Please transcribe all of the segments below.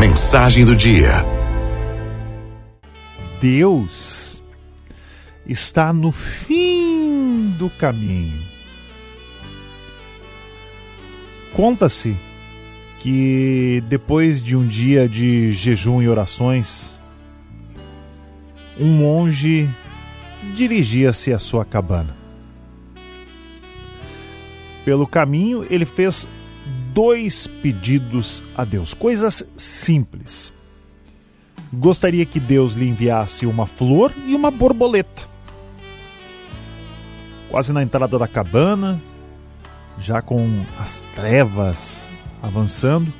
mensagem do dia. Deus está no fim do caminho. Conta-se que depois de um dia de jejum e orações, um monge dirigia-se à sua cabana. Pelo caminho, ele fez dois pedidos a Deus, coisas simples. Gostaria que Deus lhe enviasse uma flor e uma borboleta. Quase na entrada da cabana, já com as trevas avançando,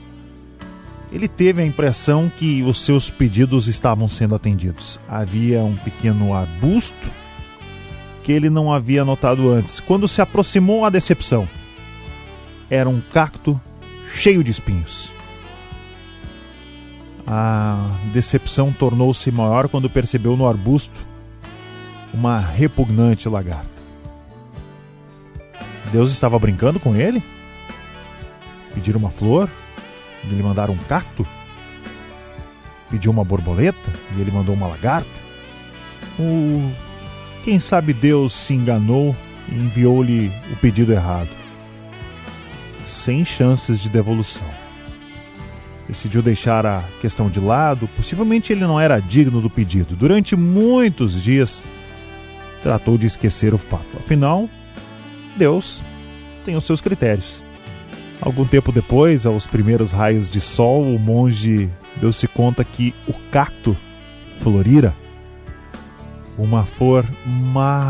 ele teve a impressão que os seus pedidos estavam sendo atendidos. Havia um pequeno arbusto que ele não havia notado antes. Quando se aproximou, a decepção. Era um cacto cheio de espinhos. A decepção tornou-se maior quando percebeu no arbusto uma repugnante lagarta. Deus estava brincando com ele? Pedir uma flor? E ele mandar um cacto? Pediu uma borboleta? E ele mandou uma lagarta? Ou quem sabe Deus se enganou e enviou-lhe o pedido errado? Sem chances de devolução. Decidiu deixar a questão de lado, possivelmente ele não era digno do pedido. Durante muitos dias, tratou de esquecer o fato. Afinal, Deus tem os seus critérios. Algum tempo depois, aos primeiros raios de sol, o monge deu-se conta que o cacto florira. Uma flor maravilhosa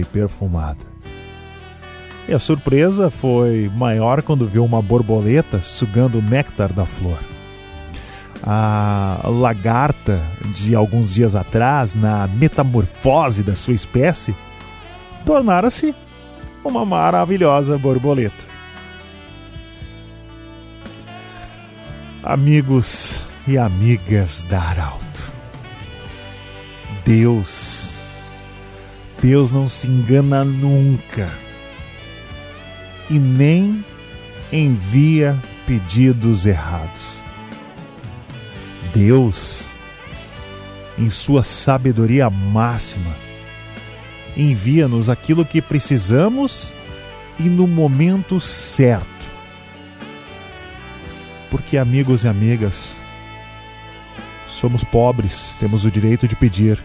e perfumada. E a surpresa foi maior quando viu uma borboleta sugando o néctar da flor. A lagarta de alguns dias atrás, na metamorfose da sua espécie, tornara-se uma maravilhosa borboleta. Amigos e amigas da Arauto, Deus, Deus não se engana nunca e nem envia pedidos errados. Deus, em sua sabedoria máxima, envia-nos aquilo que precisamos e no momento certo. Porque, amigos e amigas, somos pobres, temos o direito de pedir,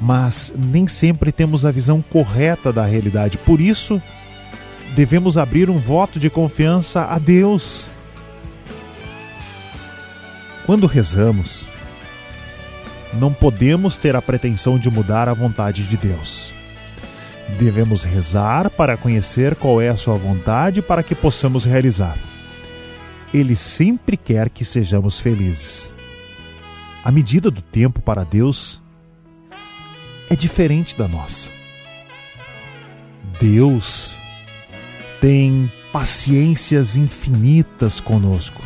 mas nem sempre temos a visão correta da realidade. Por isso, devemos abrir um voto de confiança a Deus. Quando rezamos, não podemos ter a pretensão de mudar a vontade de Deus. Devemos rezar para conhecer qual é a sua vontade para que possamos realizar. Ele sempre quer que sejamos felizes. A medida do tempo para Deus é diferente da nossa. Deus tem paciências infinitas conosco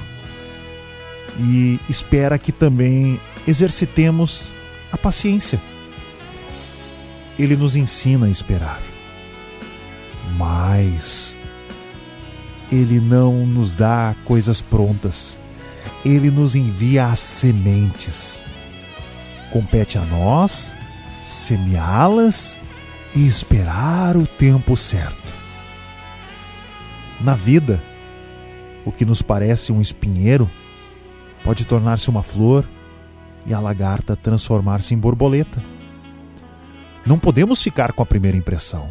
e espera que também exercitemos a paciência. Ele nos ensina a esperar. Mas ele não nos dá coisas prontas. Ele nos envia as sementes. Compete a nós semeá-las e esperar o tempo certo. Na vida, o que nos parece um espinheiro pode tornar-se uma flor e a lagarta transformar-se em borboleta. Não podemos ficar com a primeira impressão.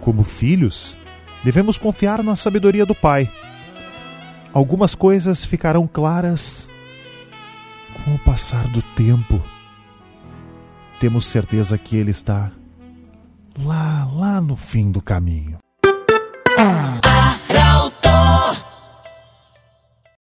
Como filhos, devemos confiar na sabedoria do Pai. Algumas coisas ficarão claras com o passar do tempo. Temos certeza que Ele está lá, lá no fim do caminho. Ah.